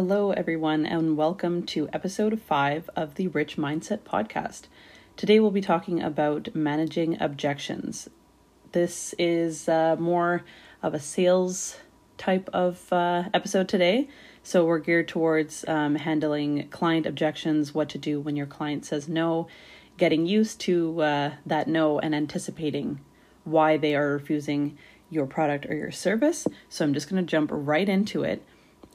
Hello, everyone, and welcome to episode five of the Rich Mindset Podcast. Today, we'll be talking about managing objections. This is uh, more of a sales type of uh, episode today. So, we're geared towards um, handling client objections, what to do when your client says no, getting used to uh, that no, and anticipating why they are refusing your product or your service. So, I'm just going to jump right into it.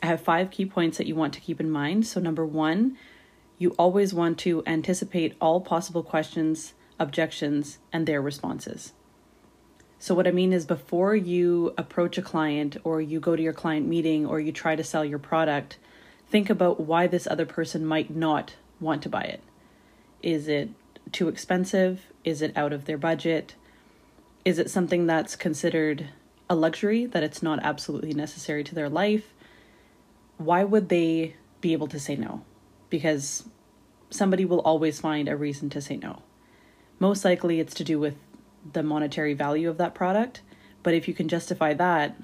I have five key points that you want to keep in mind. So, number one, you always want to anticipate all possible questions, objections, and their responses. So, what I mean is, before you approach a client or you go to your client meeting or you try to sell your product, think about why this other person might not want to buy it. Is it too expensive? Is it out of their budget? Is it something that's considered a luxury, that it's not absolutely necessary to their life? Why would they be able to say no? Because somebody will always find a reason to say no. Most likely it's to do with the monetary value of that product, but if you can justify that,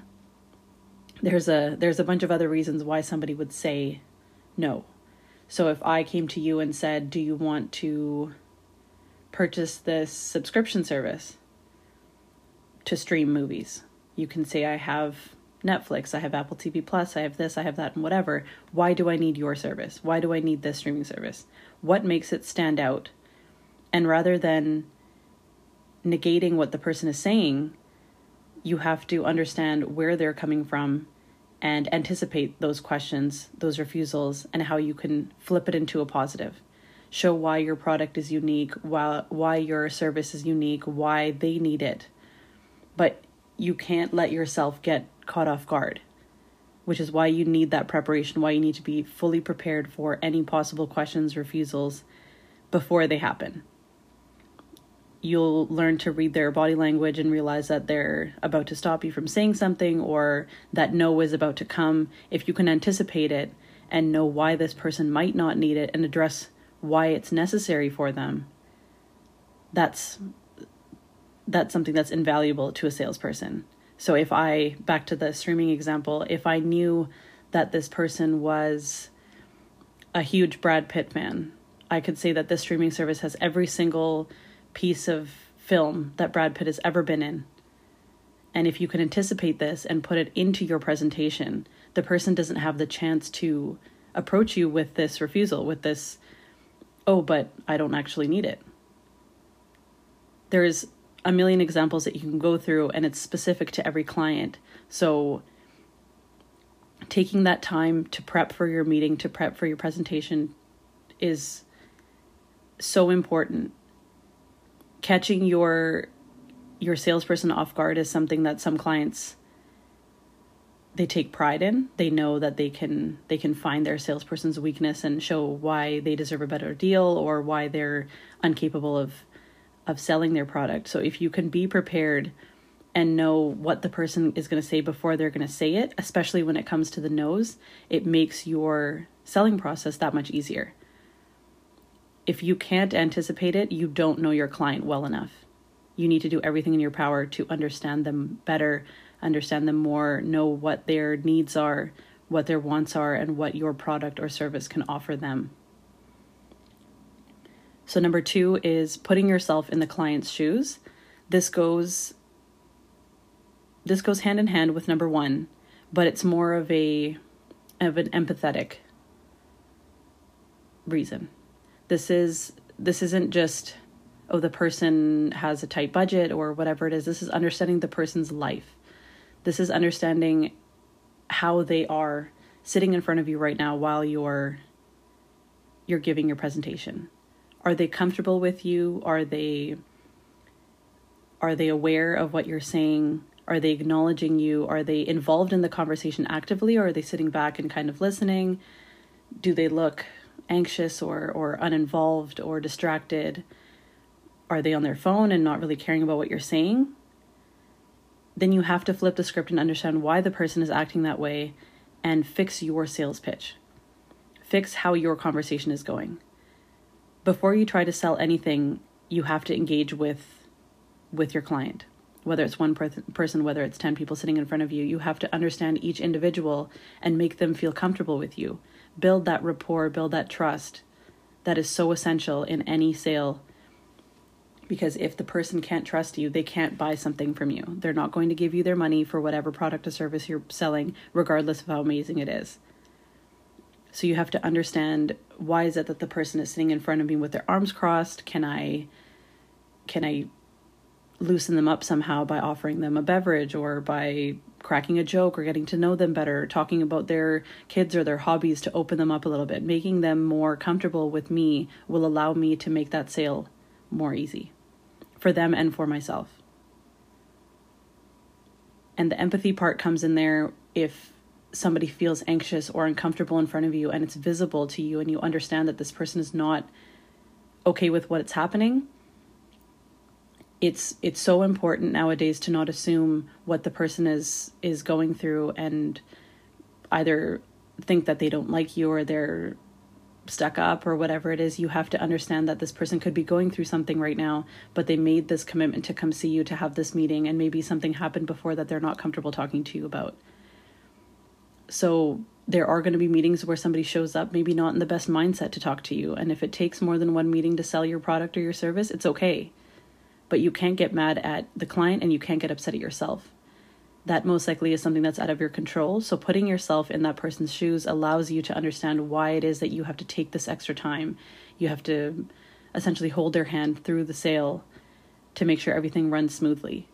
there's a there's a bunch of other reasons why somebody would say no. So if I came to you and said, "Do you want to purchase this subscription service to stream movies?" You can say I have Netflix, I have Apple TV Plus, I have this, I have that, and whatever. Why do I need your service? Why do I need this streaming service? What makes it stand out? And rather than negating what the person is saying, you have to understand where they're coming from and anticipate those questions, those refusals, and how you can flip it into a positive. Show why your product is unique, why, why your service is unique, why they need it. But you can't let yourself get caught off guard, which is why you need that preparation, why you need to be fully prepared for any possible questions, refusals before they happen. You'll learn to read their body language and realize that they're about to stop you from saying something or that no is about to come. If you can anticipate it and know why this person might not need it and address why it's necessary for them, that's that's something that's invaluable to a salesperson. So if I, back to the streaming example, if I knew that this person was a huge Brad Pitt fan, I could say that this streaming service has every single piece of film that Brad Pitt has ever been in. And if you can anticipate this and put it into your presentation, the person doesn't have the chance to approach you with this refusal, with this, oh, but I don't actually need it. There's a million examples that you can go through and it's specific to every client. So taking that time to prep for your meeting, to prep for your presentation is so important. Catching your your salesperson off guard is something that some clients they take pride in. They know that they can they can find their salesperson's weakness and show why they deserve a better deal or why they're incapable of of selling their product. So if you can be prepared and know what the person is going to say before they're going to say it, especially when it comes to the nose, it makes your selling process that much easier. If you can't anticipate it, you don't know your client well enough. You need to do everything in your power to understand them better, understand them more, know what their needs are, what their wants are, and what your product or service can offer them. So, number two is putting yourself in the client's shoes. This goes this goes hand in hand with number one, but it's more of a of an empathetic reason. This is this isn't just oh the person has a tight budget or whatever it is. This is understanding the person's life. This is understanding how they are sitting in front of you right now while you're you're giving your presentation are they comfortable with you? Are they are they aware of what you're saying? Are they acknowledging you? Are they involved in the conversation actively or are they sitting back and kind of listening? Do they look anxious or or uninvolved or distracted? Are they on their phone and not really caring about what you're saying? Then you have to flip the script and understand why the person is acting that way and fix your sales pitch. Fix how your conversation is going before you try to sell anything, you have to engage with with your client. whether it's one per- person, whether it's 10 people sitting in front of you, you have to understand each individual and make them feel comfortable with you. Build that rapport, build that trust that is so essential in any sale. Because if the person can't trust you, they can't buy something from you. They're not going to give you their money for whatever product or service you're selling, regardless of how amazing it is. So you have to understand why is it that the person is sitting in front of me with their arms crossed? Can I can I loosen them up somehow by offering them a beverage or by cracking a joke or getting to know them better, talking about their kids or their hobbies to open them up a little bit. Making them more comfortable with me will allow me to make that sale more easy for them and for myself. And the empathy part comes in there if somebody feels anxious or uncomfortable in front of you and it's visible to you and you understand that this person is not okay with what's happening it's it's so important nowadays to not assume what the person is is going through and either think that they don't like you or they're stuck up or whatever it is. You have to understand that this person could be going through something right now but they made this commitment to come see you to have this meeting and maybe something happened before that they're not comfortable talking to you about so there are going to be meetings where somebody shows up maybe not in the best mindset to talk to you and if it takes more than one meeting to sell your product or your service it's okay but you can't get mad at the client and you can't get upset at yourself. That most likely is something that's out of your control. So, putting yourself in that person's shoes allows you to understand why it is that you have to take this extra time. You have to essentially hold their hand through the sale to make sure everything runs smoothly.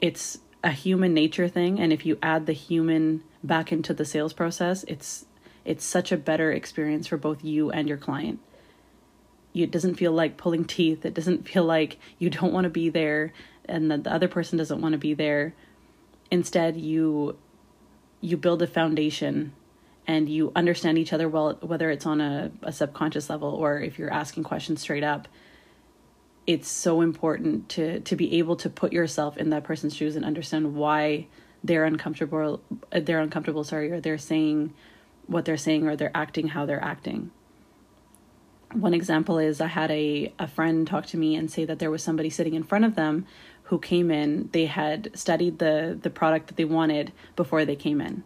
It's a human nature thing, and if you add the human back into the sales process, it's it's such a better experience for both you and your client it doesn't feel like pulling teeth. It doesn't feel like you don't want to be there and that the other person doesn't want to be there. Instead, you you build a foundation and you understand each other well, whether it's on a, a subconscious level or if you're asking questions straight up. It's so important to to be able to put yourself in that person's shoes and understand why they're uncomfortable. Uh, they're uncomfortable. Sorry, or they're saying what they're saying, or they're acting how they're acting one example is I had a, a friend talk to me and say that there was somebody sitting in front of them who came in. They had studied the, the product that they wanted before they came in.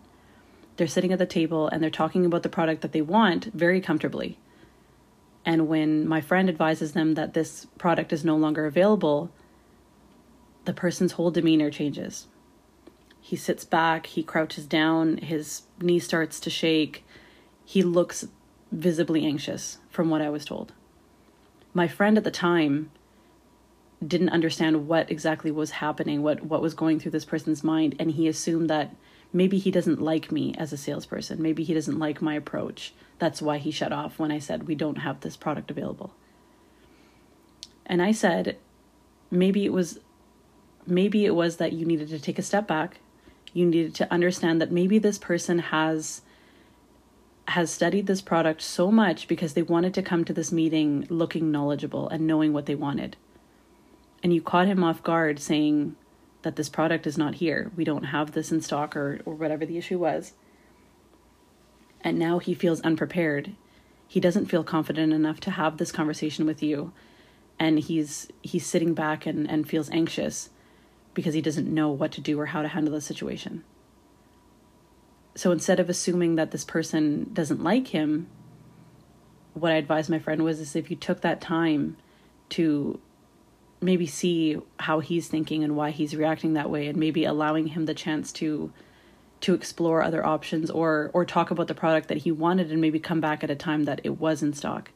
They're sitting at the table and they're talking about the product that they want very comfortably. And when my friend advises them that this product is no longer available, the person's whole demeanor changes. He sits back, he crouches down, his knee starts to shake. He looks visibly anxious, from what I was told. My friend at the time didn't understand what exactly was happening, what, what was going through this person's mind, and he assumed that maybe he doesn't like me as a salesperson. Maybe he doesn't like my approach. That's why he shut off when I said we don't have this product available. And I said, maybe it was maybe it was that you needed to take a step back. You needed to understand that maybe this person has has studied this product so much because they wanted to come to this meeting looking knowledgeable and knowing what they wanted. And you caught him off guard saying that this product is not here. We don't have this in stock or, or whatever the issue was. And now he feels unprepared. He doesn't feel confident enough to have this conversation with you. And he's he's sitting back and, and feels anxious because he doesn't know what to do or how to handle the situation. So instead of assuming that this person doesn't like him, what I advised my friend was is if you took that time to maybe see how he's thinking and why he's reacting that way and maybe allowing him the chance to to explore other options or or talk about the product that he wanted and maybe come back at a time that it was in stock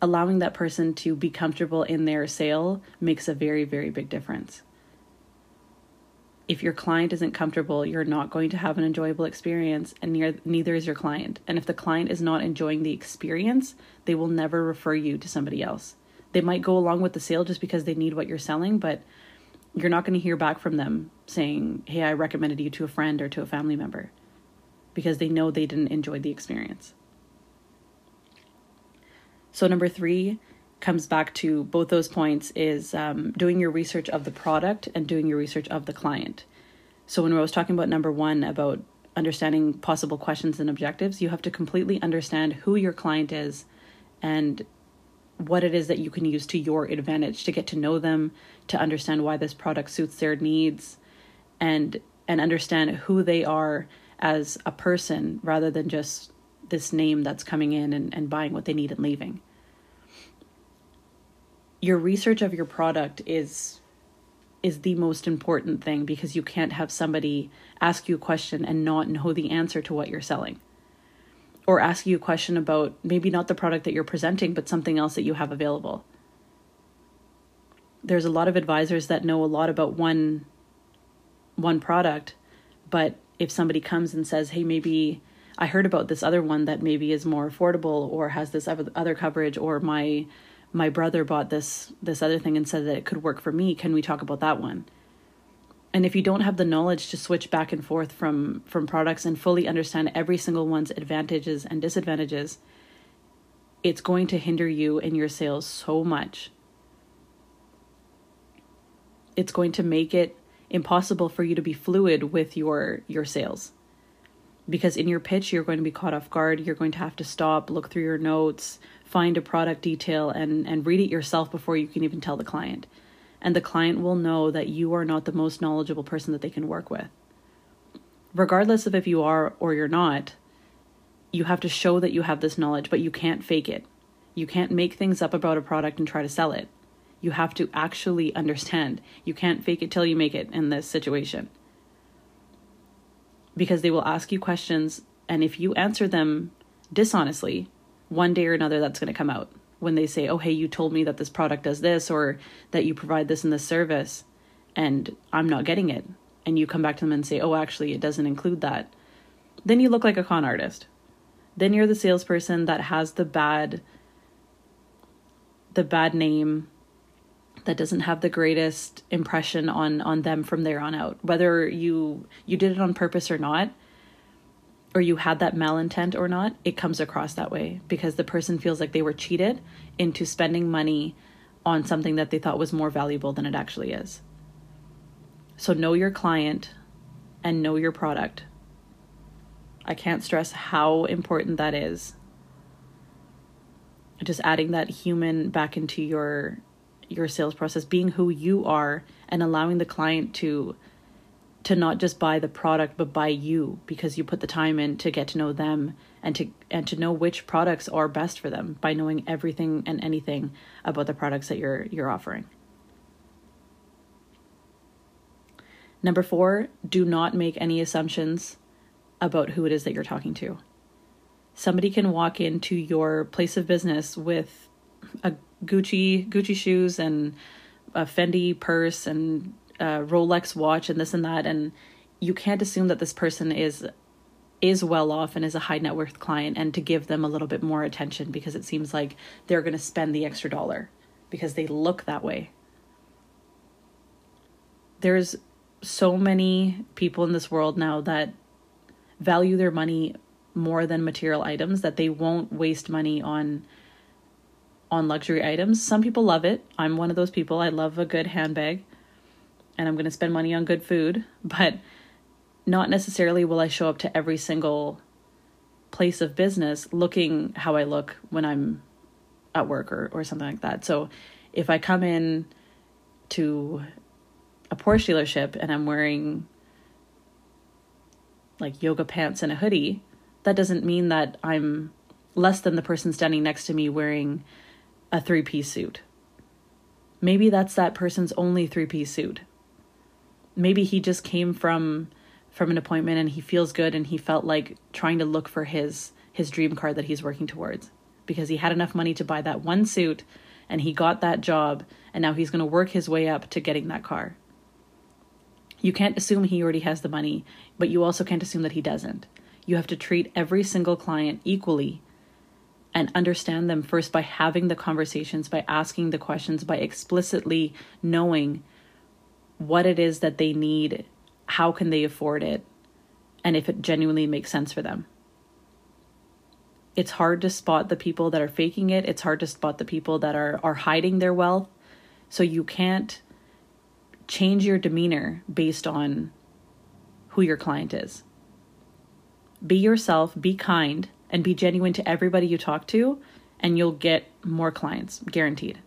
allowing that person to be comfortable in their sale makes a very very big difference if your client isn't comfortable, you're not going to have an enjoyable experience, and near, neither is your client. And if the client is not enjoying the experience, they will never refer you to somebody else. They might go along with the sale just because they need what you're selling, but you're not going to hear back from them saying, Hey, I recommended you to a friend or to a family member because they know they didn't enjoy the experience. So, number three, comes back to both those points is um, doing your research of the product and doing your research of the client. So when I was talking about number one about understanding possible questions and objectives, you have to completely understand who your client is and what it is that you can use to your advantage to get to know them, to understand why this product suits their needs and and understand who they are as a person rather than just this name that's coming in and, and buying what they need and leaving. Your research of your product is is the most important thing because you can't have somebody ask you a question and not know the answer to what you're selling. Or ask you a question about maybe not the product that you're presenting, but something else that you have available. There's a lot of advisors that know a lot about one one product, but if somebody comes and says, "Hey, maybe I heard about this other one that maybe is more affordable or has this other coverage or my my brother bought this this other thing and said that it could work for me. Can we talk about that one? And if you don't have the knowledge to switch back and forth from from products and fully understand every single one's advantages and disadvantages it's going to hinder you in your sales so much. It's going to make it impossible for you to be fluid with your your sales. Because in your pitch you're going to be caught off guard. You're going to have to stop look through your notes find a product detail and, and read it yourself before you can even tell the client. And the client will know that you are not the most knowledgeable person that they can work with. Regardless of if you are or you're not, you have to show that you have this knowledge, but you can't fake it. You can't make things up about a product and try to sell it. You have to actually understand. You can't fake it till you make it in this situation. Because they will ask you questions, and if you answer them dishonestly, one day or another that's going to come out when they say, "Oh, hey, you told me that this product does this or that you provide this in this service and I'm not getting it." And you come back to them and say, "Oh, actually, it doesn't include that." Then you look like a con artist. Then you're the salesperson that has the bad the bad name that doesn't have the greatest impression on on them from there on out. Whether you you did it on purpose or not, or you had that malintent or not, it comes across that way because the person feels like they were cheated into spending money on something that they thought was more valuable than it actually is. So know your client and know your product. I can't stress how important that is. Just adding that human back into your your sales process, being who you are and allowing the client to to not just buy the product but buy you because you put the time in to get to know them and to and to know which products are best for them by knowing everything and anything about the products that you're you're offering. Number 4, do not make any assumptions about who it is that you're talking to. Somebody can walk into your place of business with a Gucci Gucci shoes and a Fendi purse and uh, Rolex watch and this and that, and you can't assume that this person is is well off and is a high net worth client and to give them a little bit more attention because it seems like they're going to spend the extra dollar because they look that way. There's so many people in this world now that value their money more than material items that they won't waste money on on luxury items. Some people love it. I'm one of those people. I love a good handbag and I'm going to spend money on good food, but not necessarily will I show up to every single place of business looking how I look when I'm at work or, or something like that. So if I come in to a Porsche dealership and I'm wearing like yoga pants and a hoodie, that doesn't mean that I'm less than the person standing next to me wearing a three piece suit. Maybe that's that person's only three piece suit maybe he just came from from an appointment and he feels good and he felt like trying to look for his his dream car that he's working towards because he had enough money to buy that one suit and he got that job and now he's going to work his way up to getting that car. You can't assume he already has the money, but you also can't assume that he doesn't. You have to treat every single client equally and understand them first by having the conversations, by asking the questions, by explicitly knowing what it is that they need, how can they afford it, and if it genuinely makes sense for them. It's hard to spot the people that are faking it. It's hard to spot the people that are are hiding their wealth. So you can't change your demeanor based on who your client is. Be yourself, be kind, and be genuine to everybody you talk to, and you'll get more clients, guaranteed.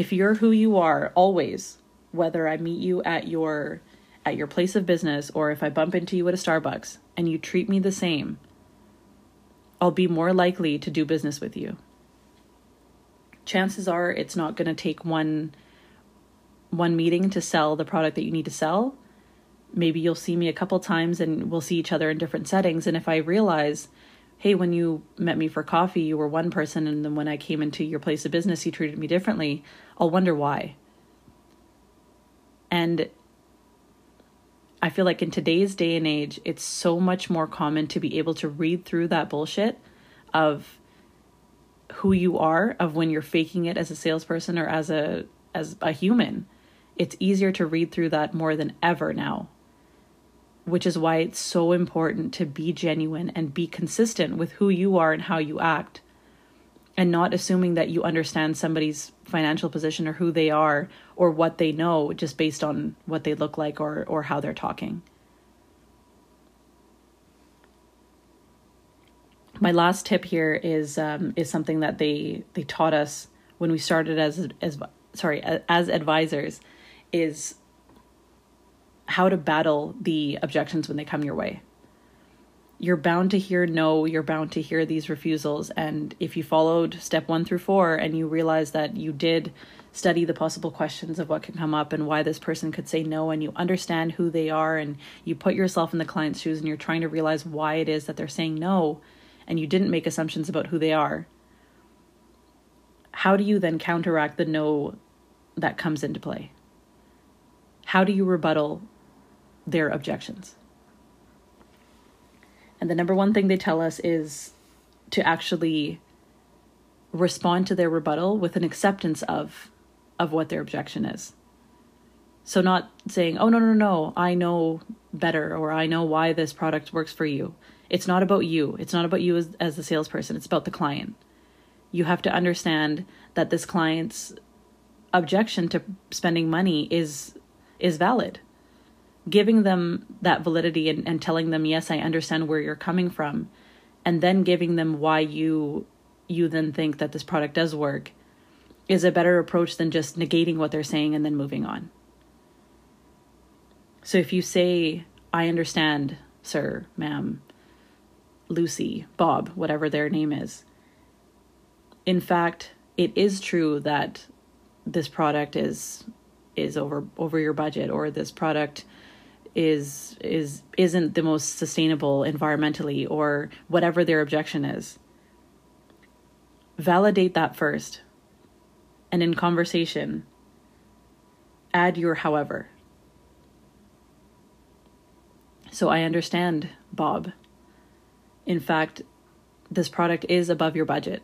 If you're who you are always, whether I meet you at your at your place of business or if I bump into you at a Starbucks and you treat me the same, I'll be more likely to do business with you. Chances are it's not going to take one one meeting to sell the product that you need to sell. Maybe you'll see me a couple times and we'll see each other in different settings and if I realize hey, when you met me for coffee, you were one person, and then when I came into your place of business, you treated me differently, I'll wonder why. And I feel like in today's day and age, it's so much more common to be able to read through that bullshit of who you are, of when you're faking it as a salesperson or as a as a human. It's easier to read through that more than ever now. Which is why it's so important to be genuine and be consistent with who you are and how you act and not assuming that you understand somebody's financial position or who they are or what they know just based on what they look like or or how they're talking. My last tip here is um, is something that they they taught us when we started as as sorry as advisors is how to battle the objections when they come your way you're bound to hear no, you're bound to hear these refusals. And if you followed step one through four and you realize that you did study the possible questions of what can come up and why this person could say no, and you understand who they are, and you put yourself in the client's shoes and you're trying to realize why it is that they're saying no, and you didn't make assumptions about who they are, how do you then counteract the no that comes into play? How do you rebuttal their objections? And the number one thing they tell us is to actually respond to their rebuttal with an acceptance of of what their objection is. So not saying, "Oh no no no, I know better or I know why this product works for you." It's not about you. It's not about you as as the salesperson. It's about the client. You have to understand that this client's objection to spending money is is valid giving them that validity and, and telling them yes i understand where you're coming from and then giving them why you you then think that this product does work is a better approach than just negating what they're saying and then moving on. So if you say i understand sir ma'am lucy bob whatever their name is in fact it is true that this product is is over over your budget or this product is is isn't the most sustainable environmentally or whatever their objection is. Validate that first. And in conversation add your however. So i understand bob. In fact this product is above your budget.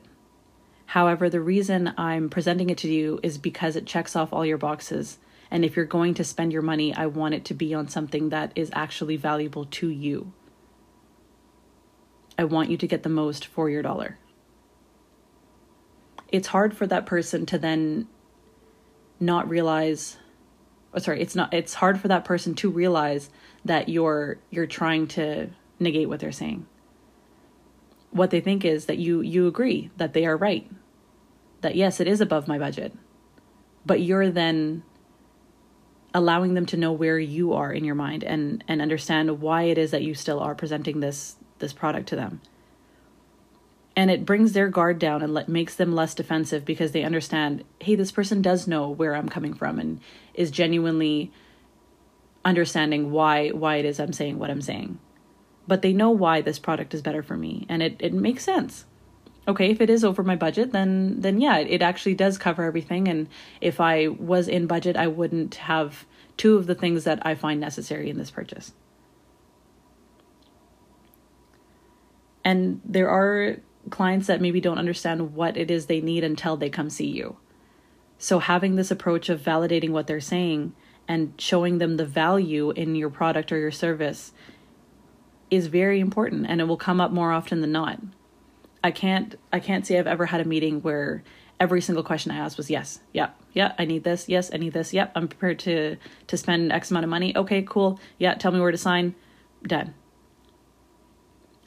However the reason i'm presenting it to you is because it checks off all your boxes and if you're going to spend your money, I want it to be on something that is actually valuable to you. I want you to get the most for your dollar. It's hard for that person to then not realize oh, sorry, it's not it's hard for that person to realize that you're you're trying to negate what they're saying. What they think is that you you agree that they are right. That yes, it is above my budget. But you're then allowing them to know where you are in your mind and and understand why it is that you still are presenting this this product to them. And it brings their guard down and let, makes them less defensive because they understand hey this person does know where i'm coming from and is genuinely understanding why why it is i'm saying what i'm saying. But they know why this product is better for me and it, it makes sense okay if it is over my budget then then yeah it actually does cover everything. And if i was in budget i wouldn't have two of the things that i find necessary in this purchase. And there are clients that maybe don't understand what it is they need until they come see you. So having this approach of validating what they're saying and showing them the value in your product or your service is very important and it will come up more often than not I can't I can't say I've ever had a meeting where every single question I asked was yes, yeah, yeah, I need this, yes, I need this, yep, I'm prepared to to spend X amount of money. Okay, cool. Yeah, tell me where to sign. Done.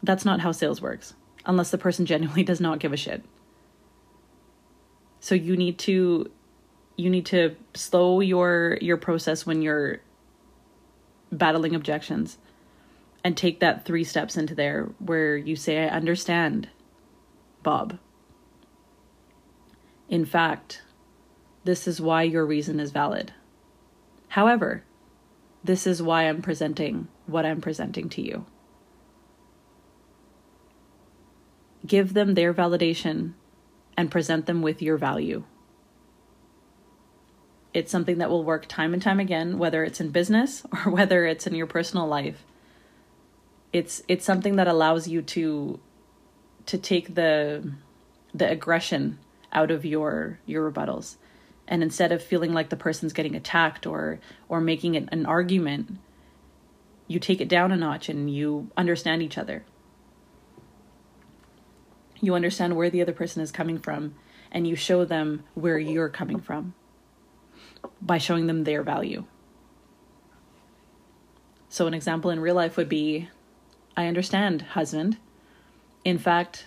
That's not how sales works. unless the person genuinely does not give a shit. So you need to you need to slow your your process when you're battling objections and take that three steps into there where you say I understand Bob. In fact, this is why your reason is valid. However, this is why I'm presenting what I'm presenting to you. Give them their validation and present them with your value. It's something that will work time and time again, whether it's in business or whether it's in your personal life. It's it's something that allows you to to take the the aggression out of your your rebuttals. And instead of feeling like the person's getting attacked or or making it an argument you take it down a notch and you understand each other. You understand where the other person is coming from and you show them where you're coming from by showing them their value. So an example in real life would be i understand husband in fact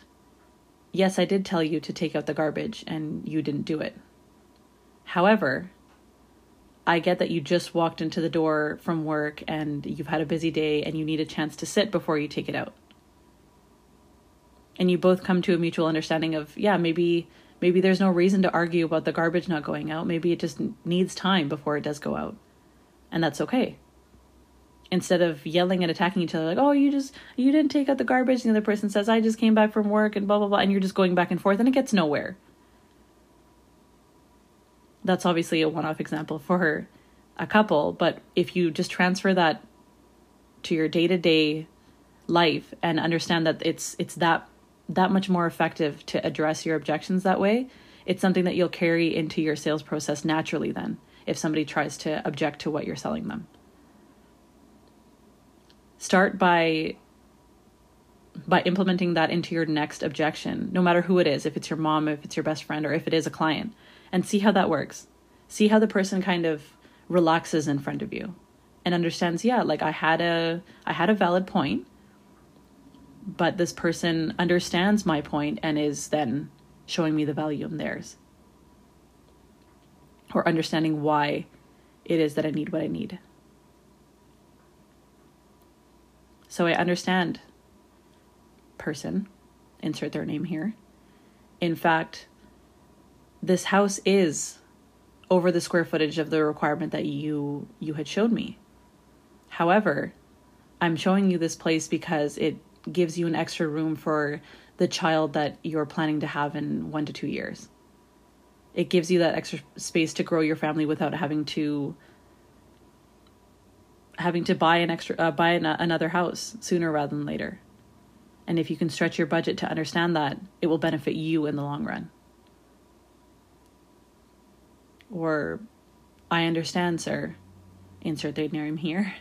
yes i did tell you to take out the garbage and you didn't do it However, I get that you just walked into the door from work and you've had a busy day and you need a chance to sit before you take it out. And you both come to a mutual understanding of, yeah, maybe maybe there's no reason to argue about the garbage not going out. Maybe it just needs time before it does go out. And that's okay. Instead of yelling and attacking each other like, "Oh, you just you didn't take out the garbage." And the other person says, "I just came back from work and blah blah blah," and you're just going back and forth and it gets nowhere that's obviously a one off example for a couple, but if you just transfer that to your day to day life and understand that it's it's that that much more effective to address your objections that way, it's something that you'll carry into your sales process naturally then if somebody tries to object to what you're selling them. Start by by implementing that into your next objection, no matter who it is, if it's your mom, if it's your best friend, or if it is a client and see how that works. See how the person kind of relaxes in front of you and understands, yeah, like I had a I had a valid point, but this person understands my point and is then showing me the value in theirs. Or understanding why it is that I need what I need. So I understand person, insert their name here. In fact, this house is over the square footage of the requirement that you you had showed me. However, I'm showing you this place because it gives you an extra room for the child that you're planning to have in 1 to 2 years. It gives you that extra space to grow your family without having to having to buy an extra uh, buy an, another house sooner rather than later. And if you can stretch your budget to understand that, it will benefit you in the long run. Or, I understand, sir. Insert the name here.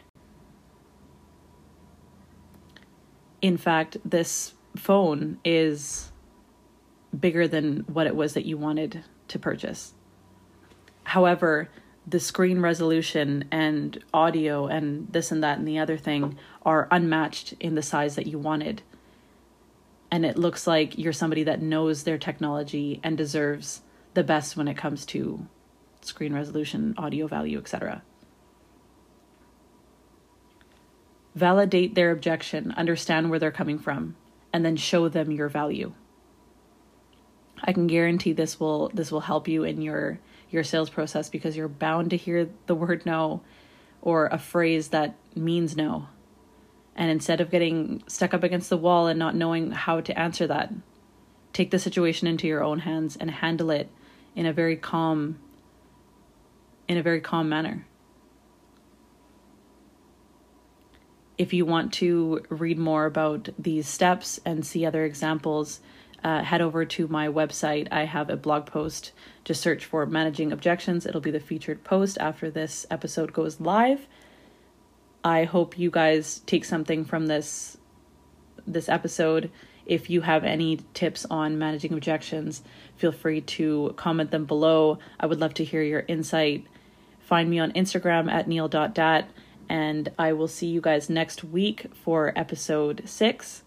In fact, this phone is bigger than what it was that you wanted to purchase. However, the screen resolution and audio and this and that and the other thing are unmatched in the size that you wanted. And it looks like you're somebody that knows their technology and deserves the best when it comes to screen resolution, audio value, etc. Validate their objection, understand where they're coming from, and then show them your value. I can guarantee this will this will help you in your your sales process because you're bound to hear the word no or a phrase that means no. And instead of getting stuck up against the wall and not knowing how to answer that, take the situation into your own hands and handle it in a very calm in a very calm manner. If you want to read more about these steps and see other examples, uh, head over to my website. I have a blog post. Just search for Managing Objections. It'll be the featured post after this episode goes live. I hope you guys take something from this this episode. If you have any tips on managing objections, feel free to comment them below. I would love to hear your insight Find me on Instagram at neil.dat, and I will see you guys next week for episode six.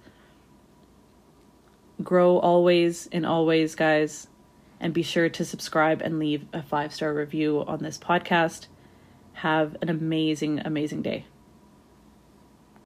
Grow always and always, guys. And be sure to subscribe and leave a five star review on this podcast. Have an amazing, amazing day.